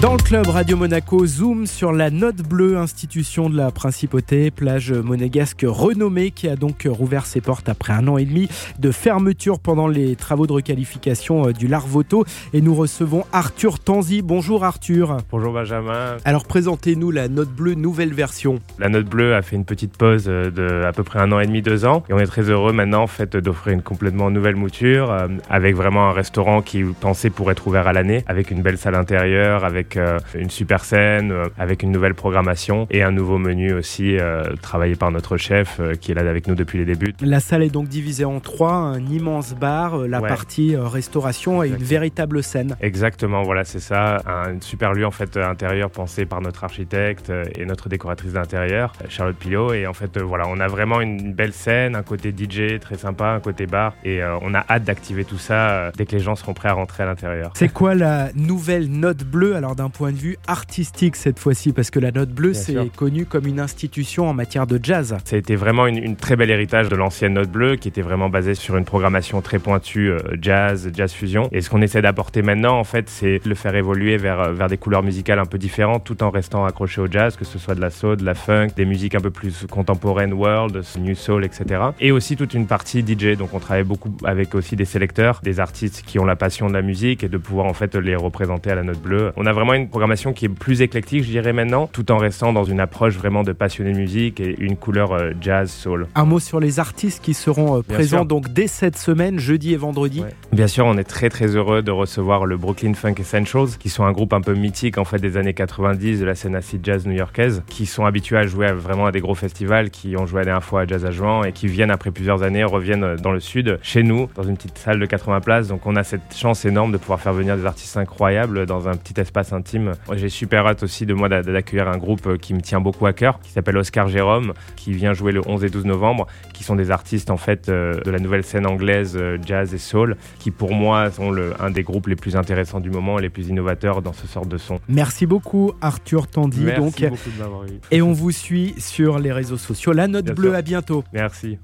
Dans le club Radio Monaco, zoom sur la Note Bleue, institution de la Principauté, plage monégasque renommée qui a donc rouvert ses portes après un an et demi de fermeture pendant les travaux de requalification euh, du Larvoto. Et nous recevons Arthur Tanzi. Bonjour Arthur. Bonjour Benjamin. Alors présentez-nous la Note Bleue nouvelle version. La Note Bleue a fait une petite pause euh, de à peu près un an et demi, deux ans. Et on est très heureux maintenant en fait d'offrir une complètement nouvelle mouture euh, avec vraiment un restaurant qui pensé pour être ouvert à l'année, avec une belle salle intérieure, avec euh, une super scène, euh, avec une nouvelle programmation et un nouveau menu aussi euh, travaillé par notre chef qui est là avec nous depuis les débuts. La salle est donc divisée en trois, un immense bar, la partie restauration et une véritable scène. Exactement, voilà, c'est ça, un super lieu en fait intérieur pensé par notre architecte et notre décoratrice d'intérieur, Charlotte Pilot et en fait voilà, on a vraiment une belle scène, un côté DJ très sympa, un côté bar et on a hâte d'activer tout ça dès que les gens seront prêts à rentrer à l'intérieur. C'est quoi la nouvelle note bleue? Alors d'un point de vue artistique cette fois-ci, parce que la Note Bleue, c'est connu comme une institution en matière de jazz. Ça a été vraiment une, très belle héritage de l'ancienne Note Bleue, qui était vraiment basée sur une programmation très pointue, euh, jazz, jazz fusion. Et ce qu'on essaie d'apporter maintenant, en fait, c'est le faire évoluer vers, euh, vers des couleurs musicales un peu différentes, tout en restant accroché au jazz, que ce soit de la soul, de la funk, des musiques un peu plus contemporaines, world, new soul, etc. Et aussi toute une partie DJ. Donc on travaille beaucoup avec aussi des sélecteurs, des artistes qui ont la passion de la musique et de pouvoir en fait les représenter à la Note Bleue. On a vraiment une programmation qui est plus éclectique, je dirais maintenant, tout en restant dans une approche vraiment de passionné de musique et une couleur euh, jazz, soul. Un mot sur les artistes qui seront euh, présents donc dès cette semaine, jeudi et vendredi. Bien sûr, on est très très heureux de recevoir le Brooklyn Funk Essentials, qui sont un groupe un peu mythique en fait des années 90 de la scène acid jazz new-yorkaise, qui sont habitués à jouer vraiment à des gros festivals, qui ont joué la dernière fois à Jazz à Juan et qui viennent après plusieurs années reviennent euh, dans le sud, chez nous, dans une petite salle de 80 places. Donc on a cette chance énorme de pouvoir faire venir des artistes incroyables dans un petit espace intime j'ai super hâte aussi de moi d'accueillir un groupe euh, qui me tient beaucoup à cœur, qui s'appelle Oscar Jérôme, qui vient jouer le 11 et 12 novembre, qui sont des artistes en fait euh, de la nouvelle scène anglaise euh, jazz et soul, qui pour moi sont le, un des groupes les plus intéressants du moment, les plus innovateurs dans ce sort de son. Merci beaucoup Arthur Tandy. Merci donc, beaucoup de m'avoir eu. Et on vous suit sur les réseaux sociaux. La note bleue, à bientôt. Merci.